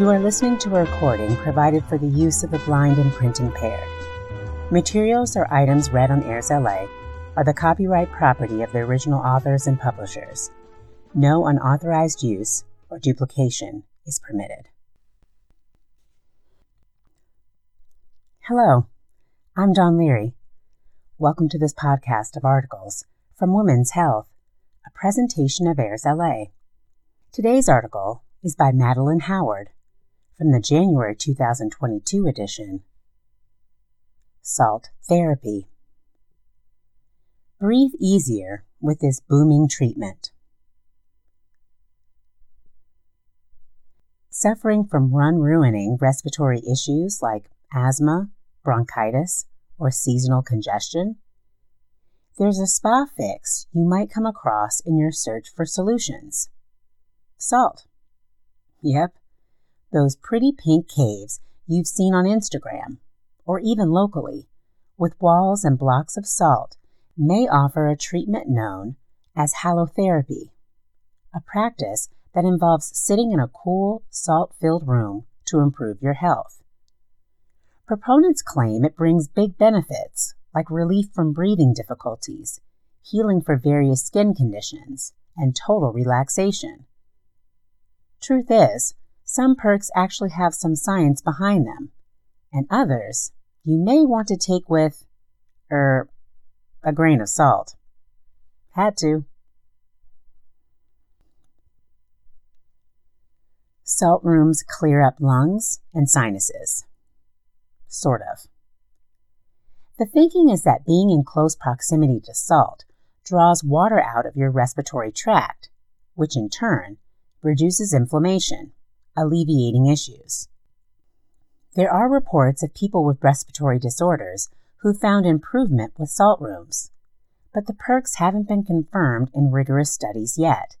You are listening to a recording provided for the use of the blind and print impaired. Materials or items read on AIRSLA are the copyright property of the original authors and publishers. No unauthorized use or duplication is permitted. Hello, I'm Dawn Leary. Welcome to this podcast of articles from Women's Health, a presentation of AIRSLA. Today's article is by Madeline Howard from the January 2022 edition. Salt Therapy. Breathe easier with this booming treatment. Suffering from run ruining respiratory issues like asthma, bronchitis, or seasonal congestion? There's a spa fix you might come across in your search for solutions. Salt. Yep, those pretty pink caves you've seen on Instagram, or even locally, with walls and blocks of salt, may offer a treatment known as halotherapy, a practice that involves sitting in a cool, salt filled room to improve your health. Proponents claim it brings big benefits like relief from breathing difficulties, healing for various skin conditions, and total relaxation. Truth is, some perks actually have some science behind them, and others you may want to take with, er, a grain of salt. Had to. Salt rooms clear up lungs and sinuses. Sort of. The thinking is that being in close proximity to salt draws water out of your respiratory tract, which in turn reduces inflammation, alleviating issues. There are reports of people with respiratory disorders who found improvement with salt rooms, but the perks haven't been confirmed in rigorous studies yet.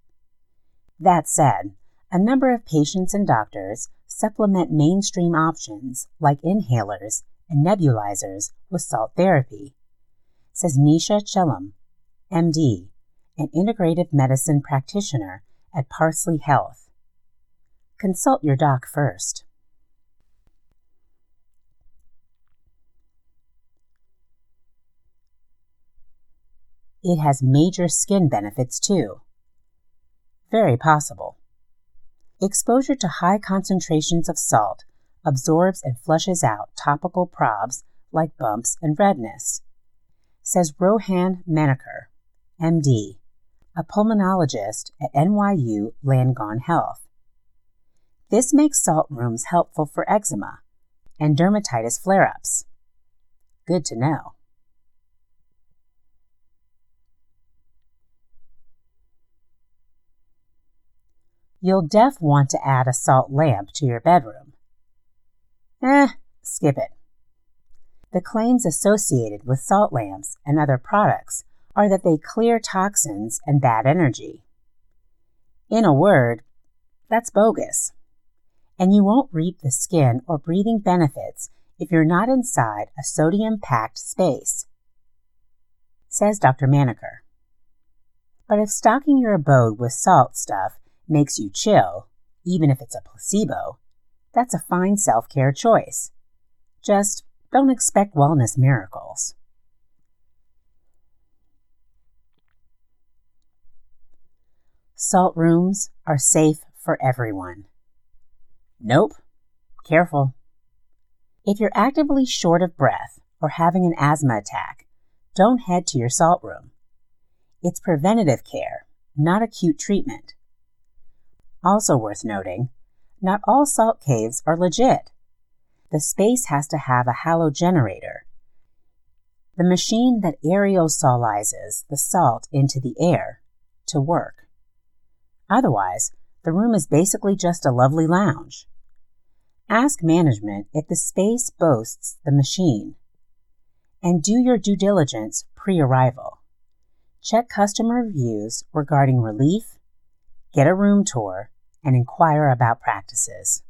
That said, a number of patients and doctors supplement mainstream options like inhalers and nebulizers with salt therapy, says Nisha Chellam, MD, an integrative medicine practitioner at Parsley Health. Consult your doc first. It has major skin benefits too. Very possible. Exposure to high concentrations of salt absorbs and flushes out topical probs like bumps and redness, says Rohan Manikar, MD, a pulmonologist at NYU Langone Health. This makes salt rooms helpful for eczema and dermatitis flare ups. Good to know. You'll def want to add a salt lamp to your bedroom. Eh, skip it. The claims associated with salt lamps and other products are that they clear toxins and bad energy. In a word, that's bogus. And you won't reap the skin or breathing benefits if you're not inside a sodium packed space, says Dr. Manikar. But if stocking your abode with salt stuff makes you chill, even if it's a placebo, that's a fine self care choice. Just don't expect wellness miracles. Salt rooms are safe for everyone. Nope. Careful. If you're actively short of breath or having an asthma attack, don't head to your salt room. It's preventative care, not acute treatment. Also worth noting, not all salt caves are legit. The space has to have a halogenator, the machine that aerosolizes the salt into the air, to work. Otherwise, the room is basically just a lovely lounge. Ask management if the space boasts the machine. And do your due diligence pre arrival. Check customer reviews regarding relief, get a room tour, and inquire about practices.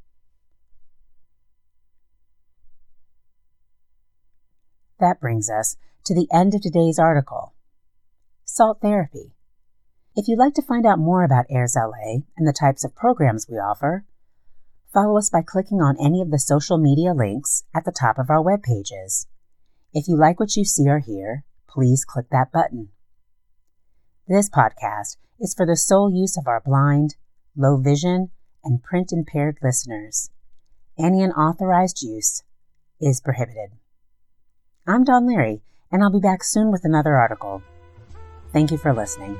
That brings us to the end of today's article Salt Therapy. If you'd like to find out more about AIRSLA and the types of programs we offer, follow us by clicking on any of the social media links at the top of our web pages. If you like what you see or hear, please click that button. This podcast is for the sole use of our blind, low vision, and print impaired listeners. Any unauthorized use is prohibited. I'm Don Leary, and I'll be back soon with another article. Thank you for listening.